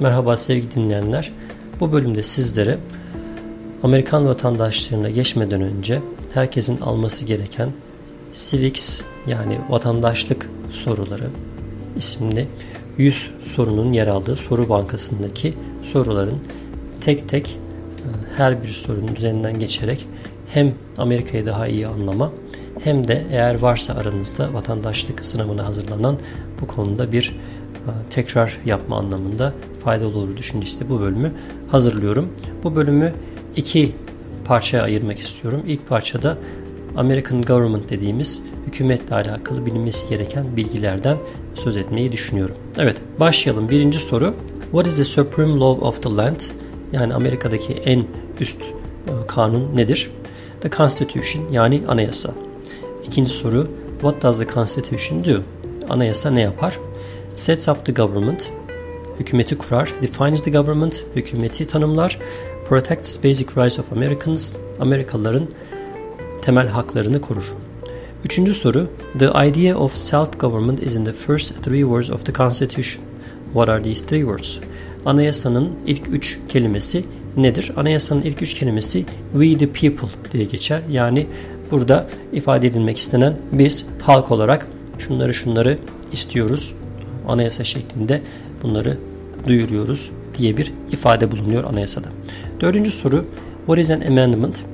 Merhaba sevgili dinleyenler. Bu bölümde sizlere Amerikan vatandaşlığına geçmeden önce herkesin alması gereken Civics yani vatandaşlık soruları isimli 100 sorunun yer aldığı soru bankasındaki soruların tek tek e, her bir sorunun üzerinden geçerek hem Amerika'yı daha iyi anlama hem de eğer varsa aranızda vatandaşlık sınavına hazırlanan bu konuda bir e, tekrar yapma anlamında faydalı olur düşüncesiyle bu bölümü hazırlıyorum. Bu bölümü iki parçaya ayırmak istiyorum. İlk parçada American Government dediğimiz hükümetle alakalı bilinmesi gereken bilgilerden söz etmeyi düşünüyorum. Evet başlayalım. Birinci soru What is the supreme law of the land? Yani Amerika'daki en üst e, kanun nedir? The Constitution yani anayasa. İkinci soru What does the Constitution do? Anayasa ne yapar? Sets up the government. Hükümeti kurar. Defines the government. Hükümeti tanımlar. Protects basic rights of Americans. Amerikalıların temel haklarını korur. Üçüncü soru The idea of self-government is in the first three words of the Constitution. What are these three words? Anayasanın ilk üç kelimesi nedir? Anayasanın ilk üç kelimesi we the people diye geçer. Yani burada ifade edilmek istenen biz halk olarak şunları şunları istiyoruz. Anayasa şeklinde bunları duyuruyoruz diye bir ifade bulunuyor anayasada. Dördüncü soru What is an amendment?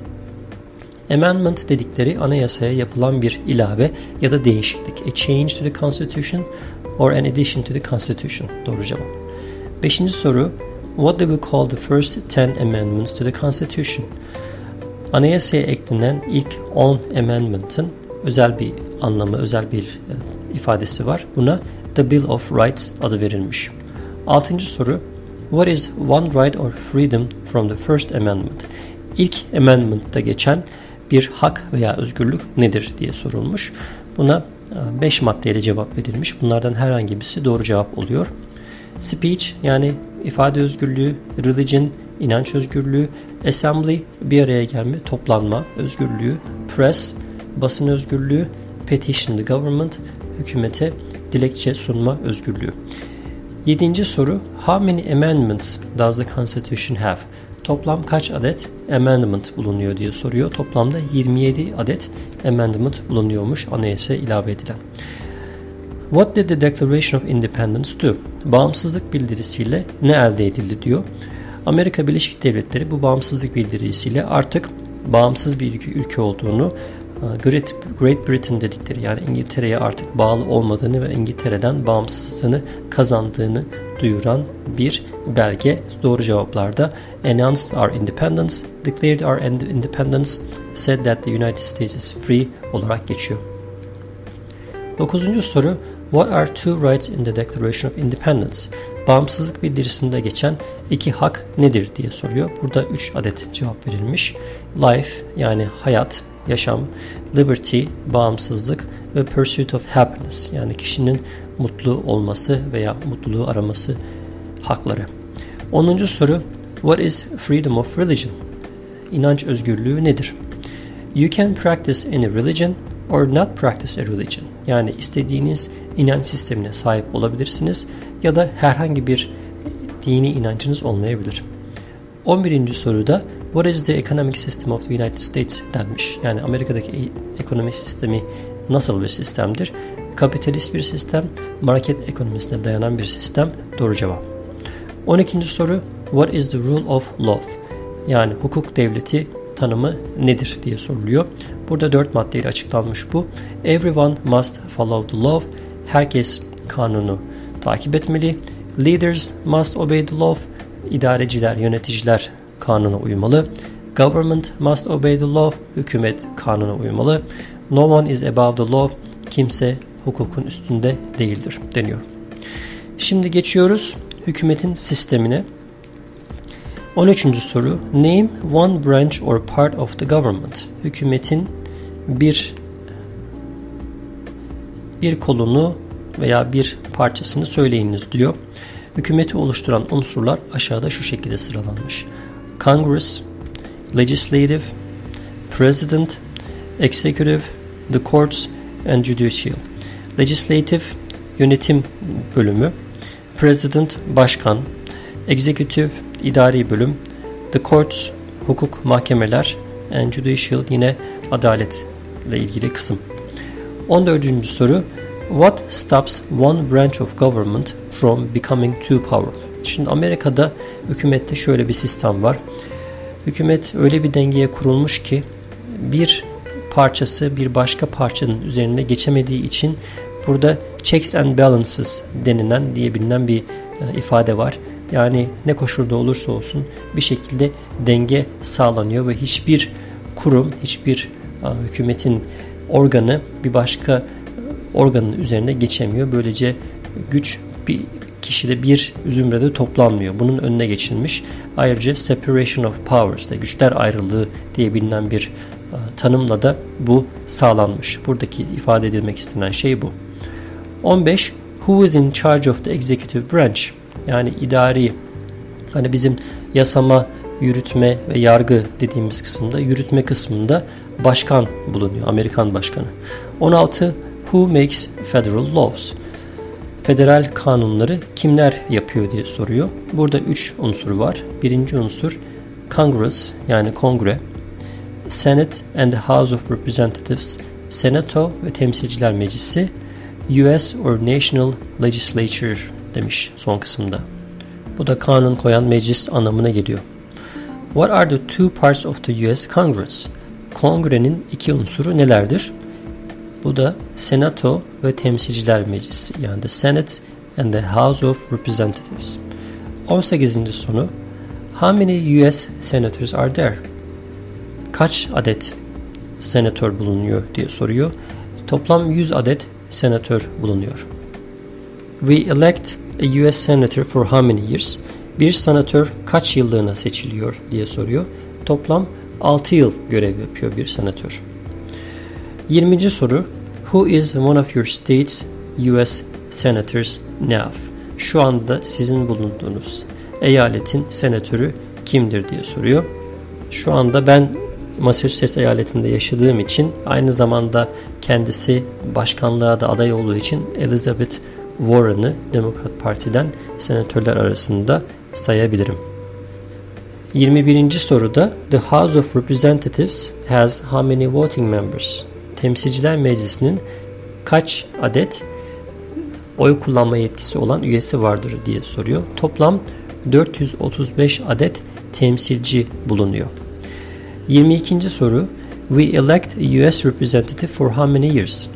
Amendment dedikleri anayasaya yapılan bir ilave ya da değişiklik. A change to the constitution or an addition to the constitution. Doğru cevap. Beşinci soru. What do we call the first 10 amendments to the constitution? Anayasaya eklenen ilk 10 amendment'ın özel bir anlamı, özel bir e, ifadesi var. Buna The Bill of Rights adı verilmiş. Altıncı soru. What is one right or freedom from the first amendment? İlk amendment'ta geçen bir hak veya özgürlük nedir diye sorulmuş. Buna 5 e, maddeyle cevap verilmiş. Bunlardan herhangi birisi doğru cevap oluyor. Speech yani ifade özgürlüğü, religion, inanç özgürlüğü, assembly, bir araya gelme, toplanma özgürlüğü, press, basın özgürlüğü, petition the government, hükümete dilekçe sunma özgürlüğü. Yedinci soru, how many amendments does the constitution have? Toplam kaç adet amendment bulunuyor diye soruyor. Toplamda 27 adet amendment bulunuyormuş anayasaya ilave edilen. What did the Declaration of Independence do? Bağımsızlık bildirisiyle ne elde edildi diyor. Amerika Birleşik Devletleri bu bağımsızlık bildirisiyle artık bağımsız bir ülke olduğunu Great, Great Britain dedikleri yani İngiltere'ye artık bağlı olmadığını ve İngiltere'den bağımsızlığını kazandığını duyuran bir belge. Doğru cevaplarda announced our independence, declared our independence, said that the United States is free olarak geçiyor. Dokuzuncu soru What are two rights in the Declaration of Independence? Bağımsızlık bildirisinde geçen iki hak nedir diye soruyor. Burada üç adet cevap verilmiş. Life yani hayat yaşam, liberty, bağımsızlık ve pursuit of happiness yani kişinin mutlu olması veya mutluluğu araması hakları. 10. soru What is freedom of religion? İnanç özgürlüğü nedir? You can practice any religion or not practice a religion. Yani istediğiniz inanç sistemine sahip olabilirsiniz ya da herhangi bir dini inancınız olmayabilir. 11. soruda What is the economic system of the United States denmiş. Yani Amerika'daki e, ekonomik sistemi nasıl bir sistemdir? Kapitalist bir sistem, market ekonomisine dayanan bir sistem. Doğru cevap. 12. soru What is the rule of law? Yani hukuk devleti tanımı nedir diye soruluyor. Burada dört maddeyle açıklanmış bu. Everyone must follow the law. Herkes kanunu takip etmeli. Leaders must obey the law. İdareciler, yöneticiler kanuna uymalı. Government must obey the law. Hükümet kanuna uymalı. No one is above the law. Kimse hukukun üstünde değildir deniyor. Şimdi geçiyoruz hükümetin sistemine. 13. soru. Name one branch or part of the government. Hükümetin bir bir kolunu veya bir parçasını söyleyiniz diyor. Hükümeti oluşturan unsurlar aşağıda şu şekilde sıralanmış. Congress, Legislative, President, Executive, the Courts and Judicial. Legislative yönetim bölümü, President başkan, Executive, idari bölüm. The courts, hukuk, mahkemeler. And judicial yine adaletle ilgili kısım. 14. soru. What stops one branch of government from becoming too powerful? Şimdi Amerika'da hükümette şöyle bir sistem var. Hükümet öyle bir dengeye kurulmuş ki bir parçası bir başka parçanın üzerine geçemediği için burada checks and balances denilen diye bilinen bir e, ifade var. Yani ne koşulda olursa olsun bir şekilde denge sağlanıyor ve hiçbir kurum, hiçbir e, hükümetin organı bir başka e, organın üzerine geçemiyor. Böylece güç bir kişide bir zümrede toplanmıyor. Bunun önüne geçilmiş. Ayrıca separation of powers da güçler ayrılığı diye bilinen bir e, tanımla da bu sağlanmış. Buradaki ifade edilmek istenen şey bu. 15. Who is in charge of the executive branch? Yani idari hani bizim yasama, yürütme ve yargı dediğimiz kısımda yürütme kısmında başkan bulunuyor. Amerikan başkanı. 16. Who makes federal laws? Federal kanunları kimler yapıyor diye soruyor. Burada 3 unsur var. Birinci unsur Congress yani kongre. Senate and the House of Representatives, Senato ve Temsilciler Meclisi, US or National Legislature demiş son kısımda. Bu da kanun koyan meclis anlamına geliyor. What are the two parts of the US Congress? Kongrenin iki unsuru nelerdir? Bu da Senato ve Temsilciler Meclisi yani the Senate and the House of Representatives. 18. soru How many US senators are there? Kaç adet senatör bulunuyor diye soruyor. Toplam 100 adet senatör bulunuyor. We elect a US senator for how many years? Bir senatör kaç yıllığına seçiliyor diye soruyor. Toplam 6 yıl görev yapıyor bir senatör. 20. soru Who is one of your states US senators now? Şu anda sizin bulunduğunuz eyaletin senatörü kimdir diye soruyor. Şu anda ben Massachusetts eyaletinde yaşadığım için aynı zamanda kendisi başkanlığa da aday olduğu için Elizabeth Warren'ı Demokrat Parti'den senatörler arasında sayabilirim. 21. soruda The House of Representatives has how many voting members? Temsilciler Meclisi'nin kaç adet oy kullanma yetkisi olan üyesi vardır diye soruyor. Toplam 435 adet temsilci bulunuyor. 22. soru We elect a US representative for how many years?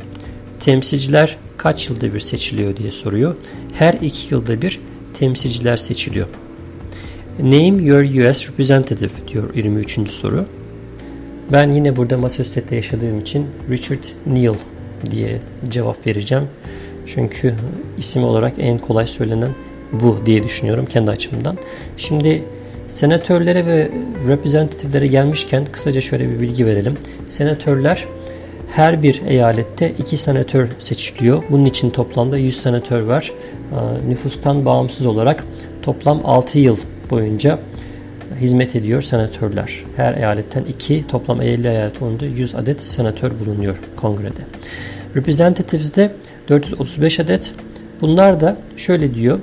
Temsilciler kaç yılda bir seçiliyor diye soruyor. Her iki yılda bir temsilciler seçiliyor. Name your US representative diyor 23. soru. Ben yine burada Massachusetts'te yaşadığım için Richard Neal diye cevap vereceğim. Çünkü isim olarak en kolay söylenen bu diye düşünüyorum kendi açımdan. Şimdi senatörlere ve reprezentatiflere gelmişken kısaca şöyle bir bilgi verelim. Senatörler her bir eyalette iki senatör seçiliyor. Bunun için toplamda 100 senatör var. Nüfustan bağımsız olarak toplam 6 yıl boyunca hizmet ediyor senatörler. Her eyaletten 2, toplam 50 eyalet olunca 100 adet senatör bulunuyor kongrede. Representatives'de 435 adet. Bunlar da şöyle diyor.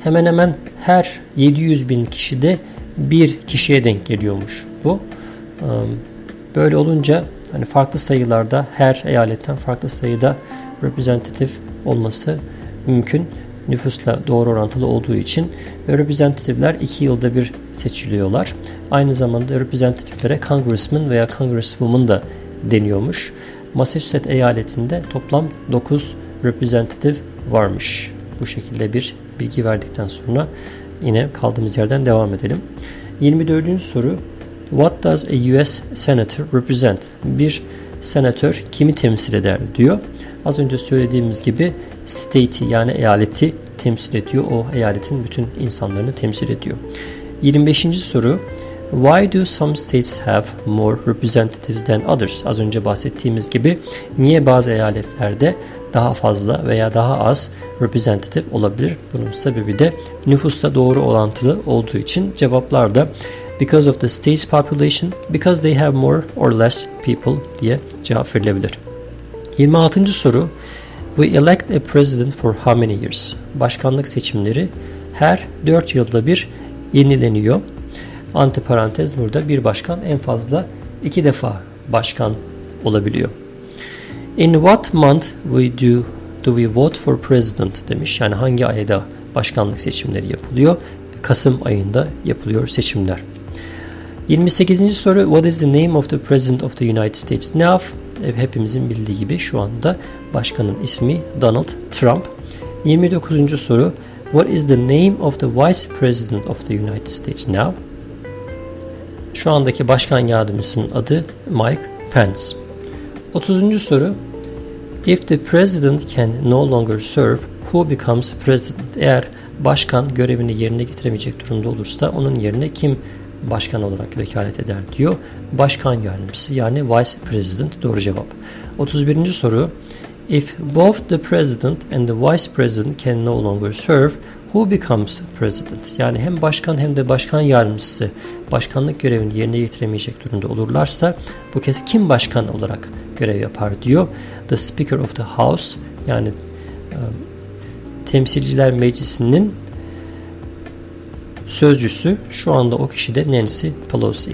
Hemen hemen her 700 bin kişide bir kişiye denk geliyormuş bu. Böyle olunca hani farklı sayılarda her eyaletten farklı sayıda representative olması mümkün nüfusla doğru orantılı olduğu için ve reprezentatifler iki yılda bir seçiliyorlar. Aynı zamanda reprezentatiflere congressman veya congresswoman da deniyormuş. Massachusetts eyaletinde toplam 9 representative varmış. Bu şekilde bir bilgi verdikten sonra yine kaldığımız yerden devam edelim. 24. soru What does a US senator represent? Bir senatör kimi temsil eder diyor. Az önce söylediğimiz gibi state'i yani eyaleti temsil ediyor. O eyaletin bütün insanlarını temsil ediyor. 25. soru Why do some states have more representatives than others? Az önce bahsettiğimiz gibi niye bazı eyaletlerde daha fazla veya daha az representative olabilir? Bunun sebebi de nüfusla doğru orantılı olduğu için cevaplar da because of the state's population, because they have more or less people diye cevap verilebilir. 26. soru We elect a president for how many years? Başkanlık seçimleri her 4 yılda bir yenileniyor. Antiparantez burada bir başkan en fazla iki defa başkan olabiliyor. In what month we do do we vote for president demiş. Yani hangi ayda başkanlık seçimleri yapılıyor? Kasım ayında yapılıyor seçimler. 28. soru What is the name of the President of the United States now? Hepimizin bildiği gibi şu anda başkanın ismi Donald Trump. 29. soru What is the name of the Vice President of the United States now? Şu andaki başkan yardımcısının adı Mike Pence. 30. soru If the president can no longer serve, who becomes president? Eğer başkan görevini yerine getiremeyecek durumda olursa onun yerine kim başkan olarak vekalet eder diyor. Başkan yardımcısı yani vice president doğru cevap. 31. soru If both the president and the vice president can no longer serve, who becomes president? Yani hem başkan hem de başkan yardımcısı başkanlık görevini yerine getiremeyecek durumda olurlarsa bu kez kim başkan olarak görev yapar diyor. The Speaker of the House yani e, Temsilciler Meclisi'nin sözcüsü şu anda o kişi de Nancy Pelosi.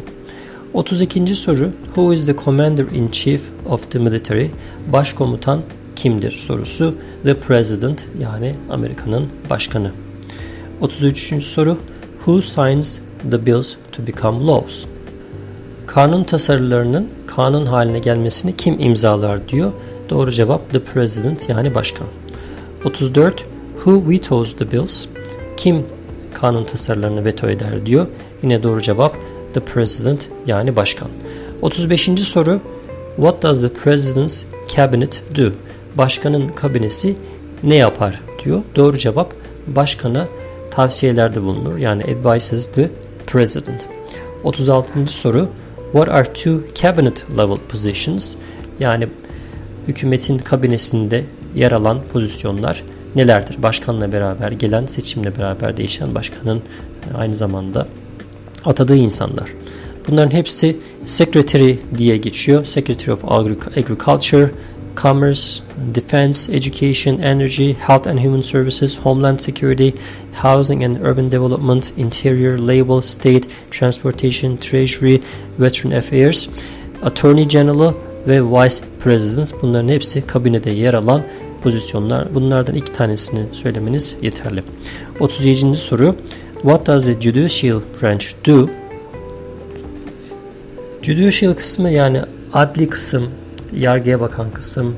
32. soru Who is the Commander in Chief of the Military? Başkomutan kimdir sorusu. The President yani Amerika'nın başkanı. 33. soru Who signs the bills to become laws? Kanun tasarılarının kanun haline gelmesini kim imzalar diyor. Doğru cevap the president yani başkan. 34. Who vetoes the bills? Kim kanun tasarılarını veto eder diyor. Yine doğru cevap the president yani başkan. 35. soru What does the president's cabinet do? Başkanın kabinesi ne yapar diyor. Doğru cevap başkana tavsiyelerde bulunur. Yani advises the president. 36. soru What are two cabinet level positions? Yani hükümetin kabinesinde yer alan pozisyonlar nelerdir? Başkanla beraber gelen seçimle beraber değişen başkanın aynı zamanda atadığı insanlar. Bunların hepsi Secretary diye geçiyor. Secretary of Agriculture, Commerce, Defense, Education, Energy, Health and Human Services, Homeland Security, Housing and Urban Development, Interior, Labor, State, Transportation, Treasury, Veteran Affairs, Attorney General ve Vice President bunların hepsi kabinede yer alan pozisyonlar. Bunlardan iki tanesini söylemeniz yeterli. 37. soru What does the judicial branch do? Judicial kısmı yani adli kısım yargıya bakan kısım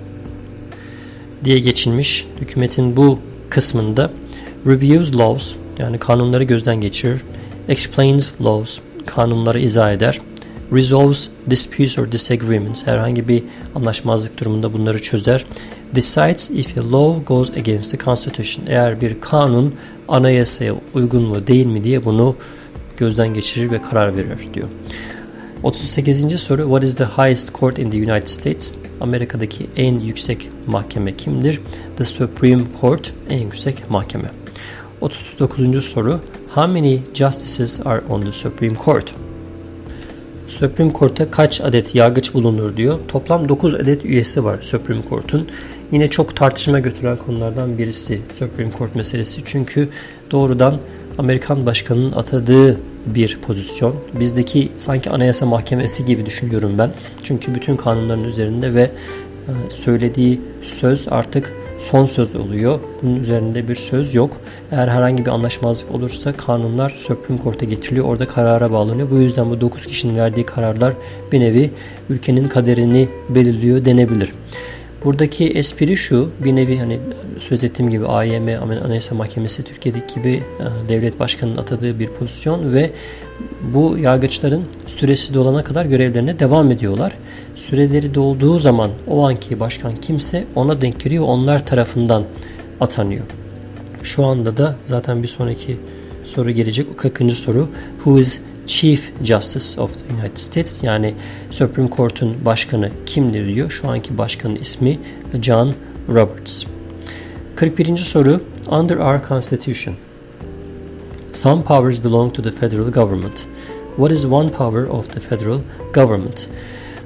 diye geçilmiş. Hükümetin bu kısmında reviews laws yani kanunları gözden geçirir. Explains laws kanunları izah eder. Resolves disputes or disagreements herhangi bir anlaşmazlık durumunda bunları çözer. Decides if a law goes against the constitution eğer bir kanun anayasaya uygun mu değil mi diye bunu gözden geçirir ve karar verir diyor. 38. soru What is the highest court in the United States? Amerika'daki en yüksek mahkeme kimdir? The Supreme Court en yüksek mahkeme. 39. soru How many justices are on the Supreme Court? Supreme Court'ta kaç adet yargıç bulunur diyor. Toplam 9 adet üyesi var Supreme Court'un. Yine çok tartışma götüren konulardan birisi Supreme Court meselesi. Çünkü doğrudan Amerikan başkanının atadığı bir pozisyon. Bizdeki sanki anayasa mahkemesi gibi düşünüyorum ben. Çünkü bütün kanunların üzerinde ve e, söylediği söz artık son söz oluyor. Bunun üzerinde bir söz yok. Eğer herhangi bir anlaşmazlık olursa kanunlar Supreme Court'a getiriliyor. Orada karara bağlanıyor. Bu yüzden bu 9 kişinin verdiği kararlar bir nevi ülkenin kaderini belirliyor denebilir. Buradaki espri şu, bir nevi hani söz ettiğim gibi AYM, Anayasa Mahkemesi Türkiye'deki gibi e, devlet başkanının atadığı bir pozisyon ve bu yargıçların süresi dolana kadar görevlerine devam ediyorlar. Süreleri dolduğu zaman o anki başkan kimse ona denk geliyor, onlar tarafından atanıyor. Şu anda da zaten bir sonraki soru gelecek. O 40. soru. Who is Chief Justice of the United States yani Supreme Court'un başkanı kimdir diyor. Şu anki başkanın ismi John Roberts. 41. soru Under our Constitution Some powers belong to the federal government. What is one power of the federal government?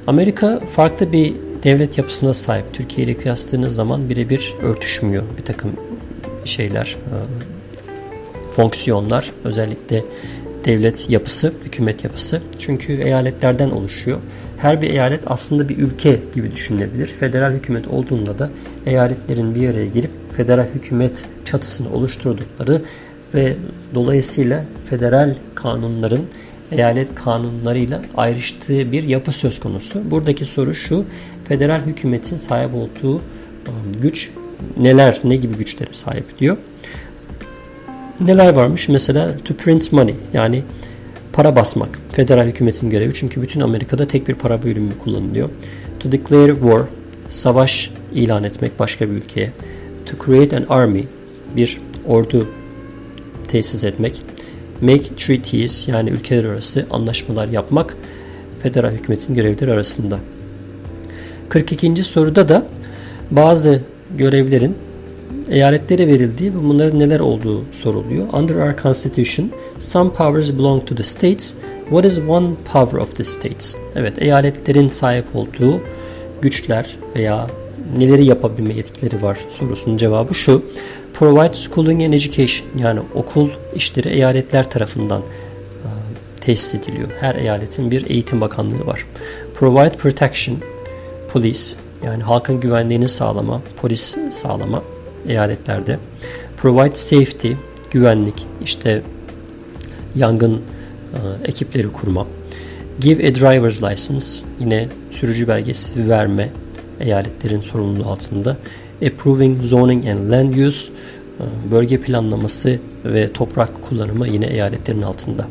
Amerika farklı bir devlet yapısına sahip. Türkiye ile kıyasladığınız zaman birebir örtüşmüyor bir takım şeyler, fonksiyonlar özellikle devlet yapısı, hükümet yapısı. Çünkü eyaletlerden oluşuyor. Her bir eyalet aslında bir ülke gibi düşünülebilir. Federal hükümet olduğunda da eyaletlerin bir araya gelip federal hükümet çatısını oluşturdukları ve dolayısıyla federal kanunların eyalet kanunlarıyla ayrıştığı bir yapı söz konusu. Buradaki soru şu, federal hükümetin sahip olduğu um, güç neler, ne gibi güçlere sahip diyor. Neler varmış? Mesela to print money yani para basmak. Federal hükümetin görevi çünkü bütün Amerika'da tek bir para bölümü kullanılıyor. To declare war, savaş ilan etmek başka bir ülkeye. To create an army, bir ordu tesis etmek. Make treaties yani ülkeler arası anlaşmalar yapmak federal hükümetin görevleri arasında. 42. soruda da bazı görevlerin eyaletlere verildiği ve bunların neler olduğu soruluyor. Under our constitution, some powers belong to the states. What is one power of the states? Evet, eyaletlerin sahip olduğu güçler veya neleri yapabilme yetkileri var sorusunun cevabı şu. Provide schooling and education yani okul işleri eyaletler tarafından e, tesis ediliyor. Her eyaletin bir eğitim bakanlığı var. Provide protection, police yani halkın güvenliğini sağlama, polis sağlama eyaletlerde. Provide safety, güvenlik, işte yangın e, ekipleri kurma. Give a driver's license, yine sürücü belgesi verme eyaletlerin sorumluluğu altında. Approving zoning and land use, e, bölge planlaması ve toprak kullanımı yine eyaletlerin altında.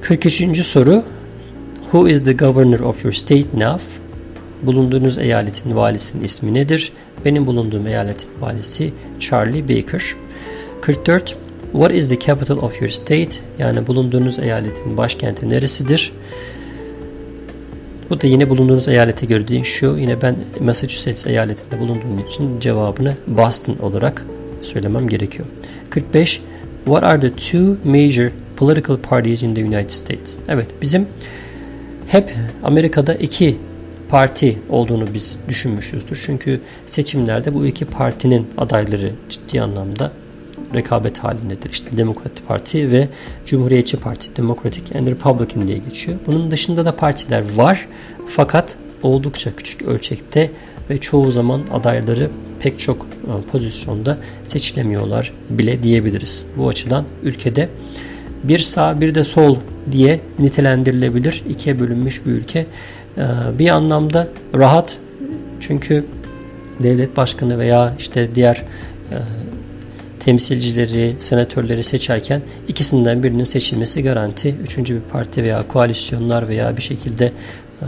43. soru Who is the governor of your state now? Bulunduğunuz eyaletin valisinin ismi nedir? Benim bulunduğum eyaletin valisi Charlie Baker. 44. What is the capital of your state? Yani bulunduğunuz eyaletin başkenti neresidir? Bu da yine bulunduğunuz eyalete göre değişiyor. Yine ben Massachusetts eyaletinde bulunduğum için cevabını Boston olarak söylemem gerekiyor. 45. What are the two major political parties in the United States? Evet bizim hep Amerika'da iki parti olduğunu biz düşünmüşüzdür. Çünkü seçimlerde bu iki partinin adayları ciddi anlamda rekabet halindedir. İşte Demokrat Parti ve Cumhuriyetçi Parti, Democratic and Republican diye geçiyor. Bunun dışında da partiler var fakat oldukça küçük ölçekte ve çoğu zaman adayları pek çok e, pozisyonda seçilemiyorlar bile diyebiliriz. Bu açıdan ülkede bir sağ bir de sol diye nitelendirilebilir. ikiye bölünmüş bir ülke. Ee, bir anlamda rahat çünkü devlet başkanı veya işte diğer e, temsilcileri, senatörleri seçerken ikisinden birinin seçilmesi garanti. Üçüncü bir parti veya koalisyonlar veya bir şekilde e,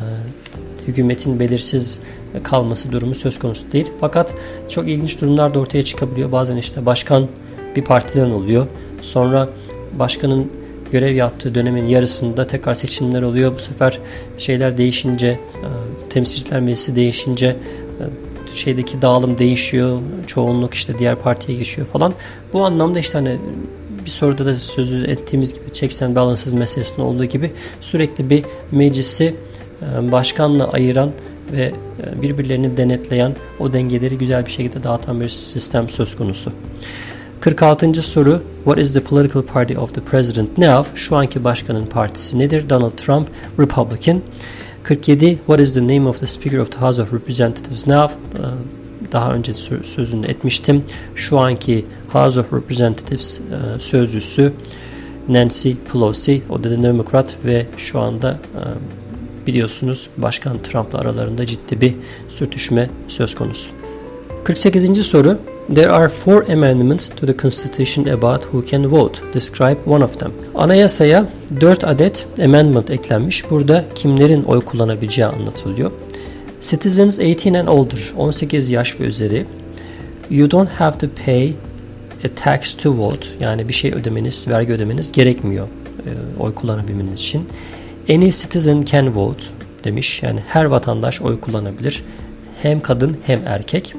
hükümetin belirsiz kalması durumu söz konusu değil. Fakat çok ilginç durumlar da ortaya çıkabiliyor. Bazen işte başkan bir partiden oluyor. Sonra başkanın görev yaptığı dönemin yarısında tekrar seçimler oluyor. Bu sefer şeyler değişince, e, temsilciler meclisi değişince e, şeydeki dağılım değişiyor. Çoğunluk işte diğer partiye geçiyor falan. Bu anlamda işte hani bir soruda da sözü ettiğimiz gibi checks and meselesinde olduğu gibi sürekli bir meclisi e, başkanla ayıran ve birbirlerini denetleyen o dengeleri güzel bir şekilde dağıtan bir sistem söz konusu. 46. soru What is the political party of the president now? Şu anki başkanın partisi nedir? Donald Trump, Republican. 47. What is the name of the Speaker of the House of Representatives now? Ee, daha önce sözünü etmiştim. Şu anki House of Representatives e, sözcüsü Nancy Pelosi. O da demokrat ve şu anda e, biliyorsunuz Başkan Trump'la aralarında ciddi bir sürtüşme söz konusu. 48. soru There are four amendments to the Constitution about who can vote. Describe one of them. Anayasaya 4 adet amendment eklenmiş. Burada kimlerin oy kullanabileceği anlatılıyor. Citizens 18 and older, 18 yaş ve üzeri. You don't have to pay a tax to vote. Yani bir şey ödemeniz, vergi ödemeniz gerekmiyor e, oy kullanabilmeniz için. Any citizen can vote demiş. Yani her vatandaş oy kullanabilir. Hem kadın hem erkek.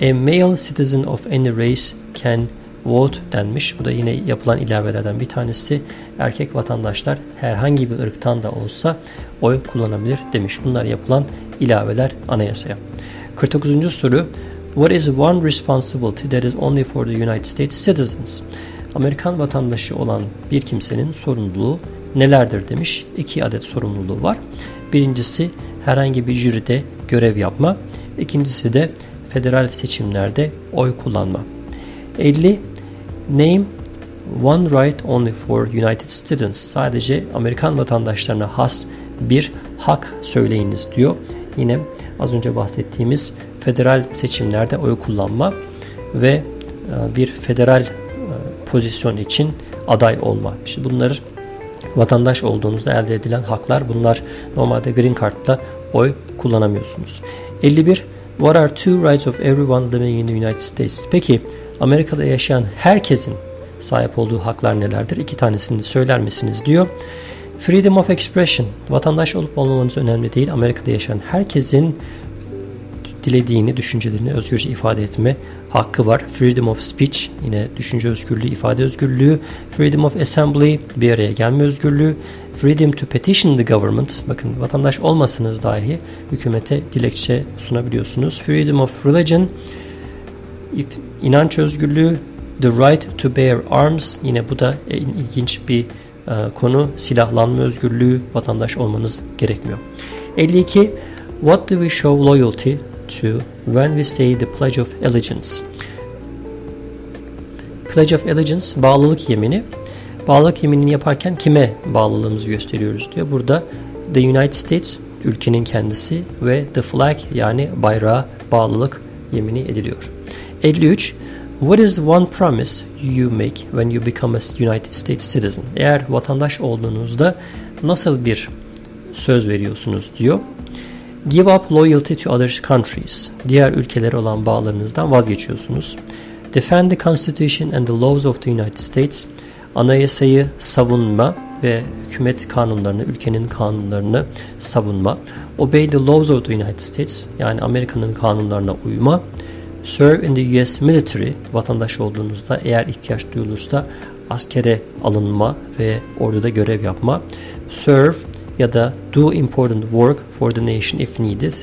A male citizen of any race can vote denmiş. Bu da yine yapılan ilavelerden bir tanesi. Erkek vatandaşlar herhangi bir ırktan da olsa oy kullanabilir demiş. Bunlar yapılan ilaveler anayasaya. 49. soru What is one responsibility that is only for the United States citizens? Amerikan vatandaşı olan bir kimsenin sorumluluğu nelerdir demiş. İki adet sorumluluğu var. Birincisi herhangi bir jüride görev yapma. İkincisi de federal seçimlerde oy kullanma. 50. Name one right only for United students. Sadece Amerikan vatandaşlarına has bir hak söyleyiniz diyor. Yine az önce bahsettiğimiz federal seçimlerde oy kullanma ve e, bir federal e, pozisyon için aday olma. İşte bunları vatandaş olduğunuzda elde edilen haklar bunlar normalde green card'la oy kullanamıyorsunuz. 51 What are two rights of everyone living in the United States? Peki Amerika'da yaşayan herkesin sahip olduğu haklar nelerdir? İki tanesini söyler misiniz diyor. Freedom of expression. Vatandaş olup olmamanız önemli değil. Amerika'da yaşayan herkesin dilediğini, düşüncelerini özgürce ifade etme hakkı var. Freedom of speech yine düşünce özgürlüğü, ifade özgürlüğü. Freedom of assembly bir araya gelme özgürlüğü. Freedom to petition the government. Bakın vatandaş olmasanız dahi hükümete dilekçe sunabiliyorsunuz. Freedom of religion inanç özgürlüğü. The right to bear arms yine bu da ilginç bir e, konu. Silahlanma özgürlüğü vatandaş olmanız gerekmiyor. 52 What do we show loyalty to when we say the Pledge of Allegiance. Pledge of Allegiance bağlılık yemini. Bağlılık yeminini yaparken kime bağlılığımızı gösteriyoruz diyor. Burada the United States ülkenin kendisi ve the flag yani bayrağa bağlılık yemini ediliyor. 53 What is one promise you make when you become a United States citizen? Eğer vatandaş olduğunuzda nasıl bir söz veriyorsunuz diyor. Give up loyalty to other countries. Diğer ülkelere olan bağlarınızdan vazgeçiyorsunuz. Defend the Constitution and the laws of the United States. Anayasayı savunma ve hükümet kanunlarını, ülkenin kanunlarını savunma. Obey the laws of the United States. Yani Amerika'nın kanunlarına uyma. Serve in the US military. Vatandaş olduğunuzda eğer ihtiyaç duyulursa askere alınma ve orduda görev yapma. Serve ya da do important work for the nation if needed.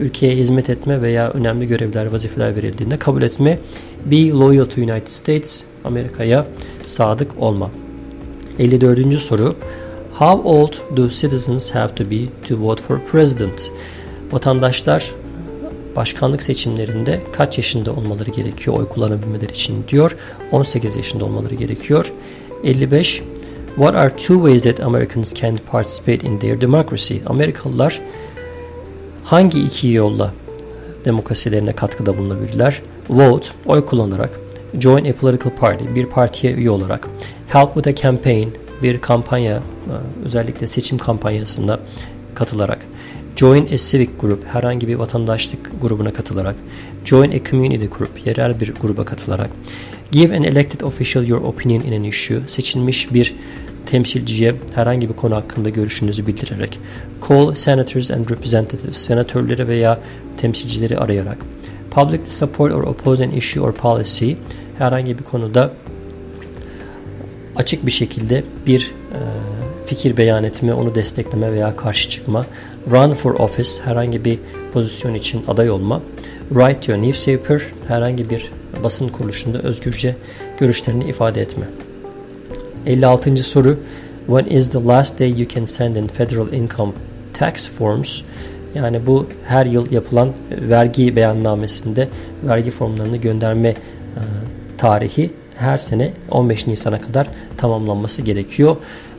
Ülkeye hizmet etme veya önemli görevler, vazifeler verildiğinde kabul etme. Be loyal to United States. Amerika'ya sadık olma. 54. soru. How old do citizens have to be to vote for president? Vatandaşlar başkanlık seçimlerinde kaç yaşında olmaları gerekiyor oy kullanabilmeleri için diyor. 18 yaşında olmaları gerekiyor. 55 What are two ways that Americans can participate in their democracy? Amerikalılar hangi iki yolla demokrasilerine katkıda bulunabilirler? Vote, oy kullanarak. Join a political party, bir partiye üye olarak. Help with a campaign, bir kampanya, e, özellikle seçim kampanyasına katılarak. Join a civic group, herhangi bir vatandaşlık grubuna katılarak. Join a community group, yerel bir gruba katılarak. Give an elected official your opinion in an issue, seçilmiş bir temsilciye herhangi bir konu hakkında görüşünüzü bildirerek, call senators and representatives, senatörleri veya temsilcileri arayarak, public support or oppose an issue or policy, herhangi bir konuda açık bir şekilde bir e, fikir beyan etme, onu destekleme veya karşı çıkma, run for office, herhangi bir pozisyon için aday olma, write your newspaper, herhangi bir basın kuruluşunda özgürce görüşlerini ifade etme. 56. soru When is the last day you can send in federal income tax forms? Yani bu her yıl yapılan vergi beyannamesinde vergi formlarını gönderme e, tarihi her sene 15 Nisan'a kadar tamamlanması gerekiyor.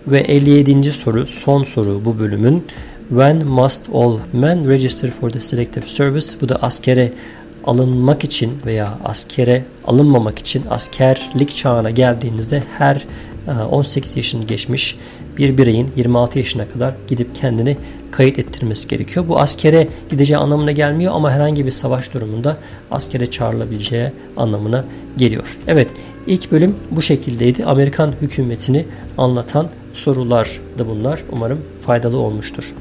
Ve 57. soru son soru bu bölümün When must all men register for the selective service? Bu da askere alınmak için veya askere alınmamak için askerlik çağına geldiğinizde her 18 ee, yaşını geçmiş bir bireyin 26 yaşına kadar gidip kendini kayıt ettirmesi gerekiyor. Bu askere gideceği anlamına gelmiyor ama herhangi bir savaş durumunda askere çağrılabileceği anlamına geliyor. Evet ilk bölüm bu şekildeydi. Amerikan hükümetini anlatan sorular da bunlar. Umarım faydalı olmuştur.